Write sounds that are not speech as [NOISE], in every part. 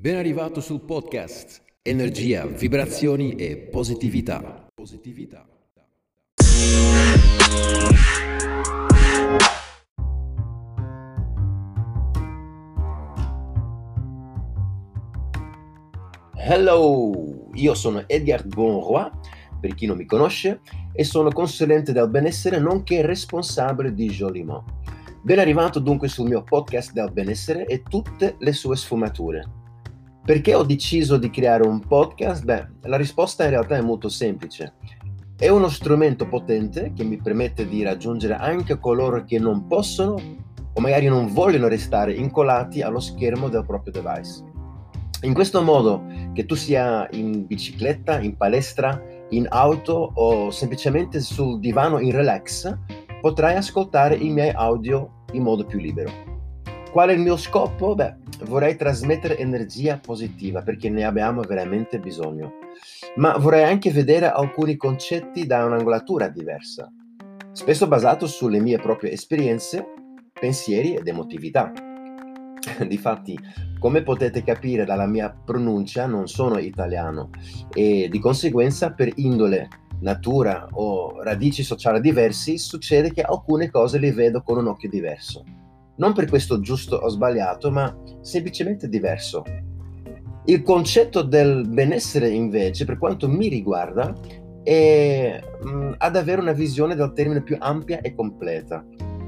Ben arrivato sul podcast Energia, vibrazioni e positività. Positività. Hello, io sono Edgar Bonroy, per chi non mi conosce, e sono consulente del benessere nonché responsabile di Joliment. Ben arrivato dunque sul mio podcast del benessere e tutte le sue sfumature. Perché ho deciso di creare un podcast? Beh, la risposta in realtà è molto semplice. È uno strumento potente che mi permette di raggiungere anche coloro che non possono o magari non vogliono restare incollati allo schermo del proprio device. In questo modo, che tu sia in bicicletta, in palestra, in auto o semplicemente sul divano in relax, potrai ascoltare i miei audio in modo più libero. Qual è il mio scopo? Beh, vorrei trasmettere energia positiva perché ne abbiamo veramente bisogno, ma vorrei anche vedere alcuni concetti da un'angolatura diversa, spesso basato sulle mie proprie esperienze, pensieri ed emotività. [LAUGHS] Difatti, come potete capire dalla mia pronuncia, non sono italiano e di conseguenza per indole, natura o radici sociali diversi succede che alcune cose le vedo con un occhio diverso non per questo giusto o sbagliato, ma semplicemente diverso. Il concetto del benessere, invece, per quanto mi riguarda, è mh, ad avere una visione del termine più ampia e completa.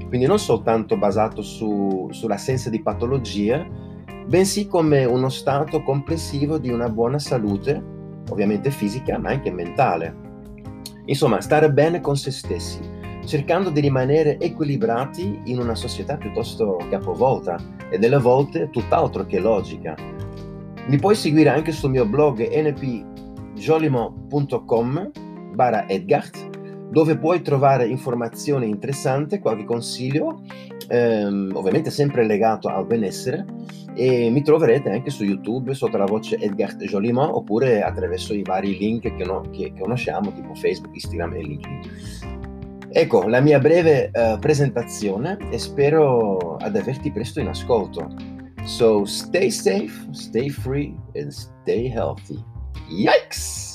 Quindi non soltanto basato su, sull'assenza di patologie, bensì come uno stato complessivo di una buona salute, ovviamente fisica, ma anche mentale. Insomma, stare bene con se stessi, cercando di rimanere equilibrati in una società piuttosto capovolta e delle volte tutt'altro che logica. Mi puoi seguire anche sul mio blog npjolimo.com barra Edgard dove puoi trovare informazioni interessanti, qualche consiglio, ehm, ovviamente sempre legato al benessere e mi troverete anche su YouTube sotto la voce Edgar Jolimont oppure attraverso i vari link che, no, che, conosciamo tipo Facebook, Instagram e LinkedIn. Ecco la mia breve uh, presentazione e spero ad averti presto in ascolto. So stay safe, stay free and stay healthy. Yikes!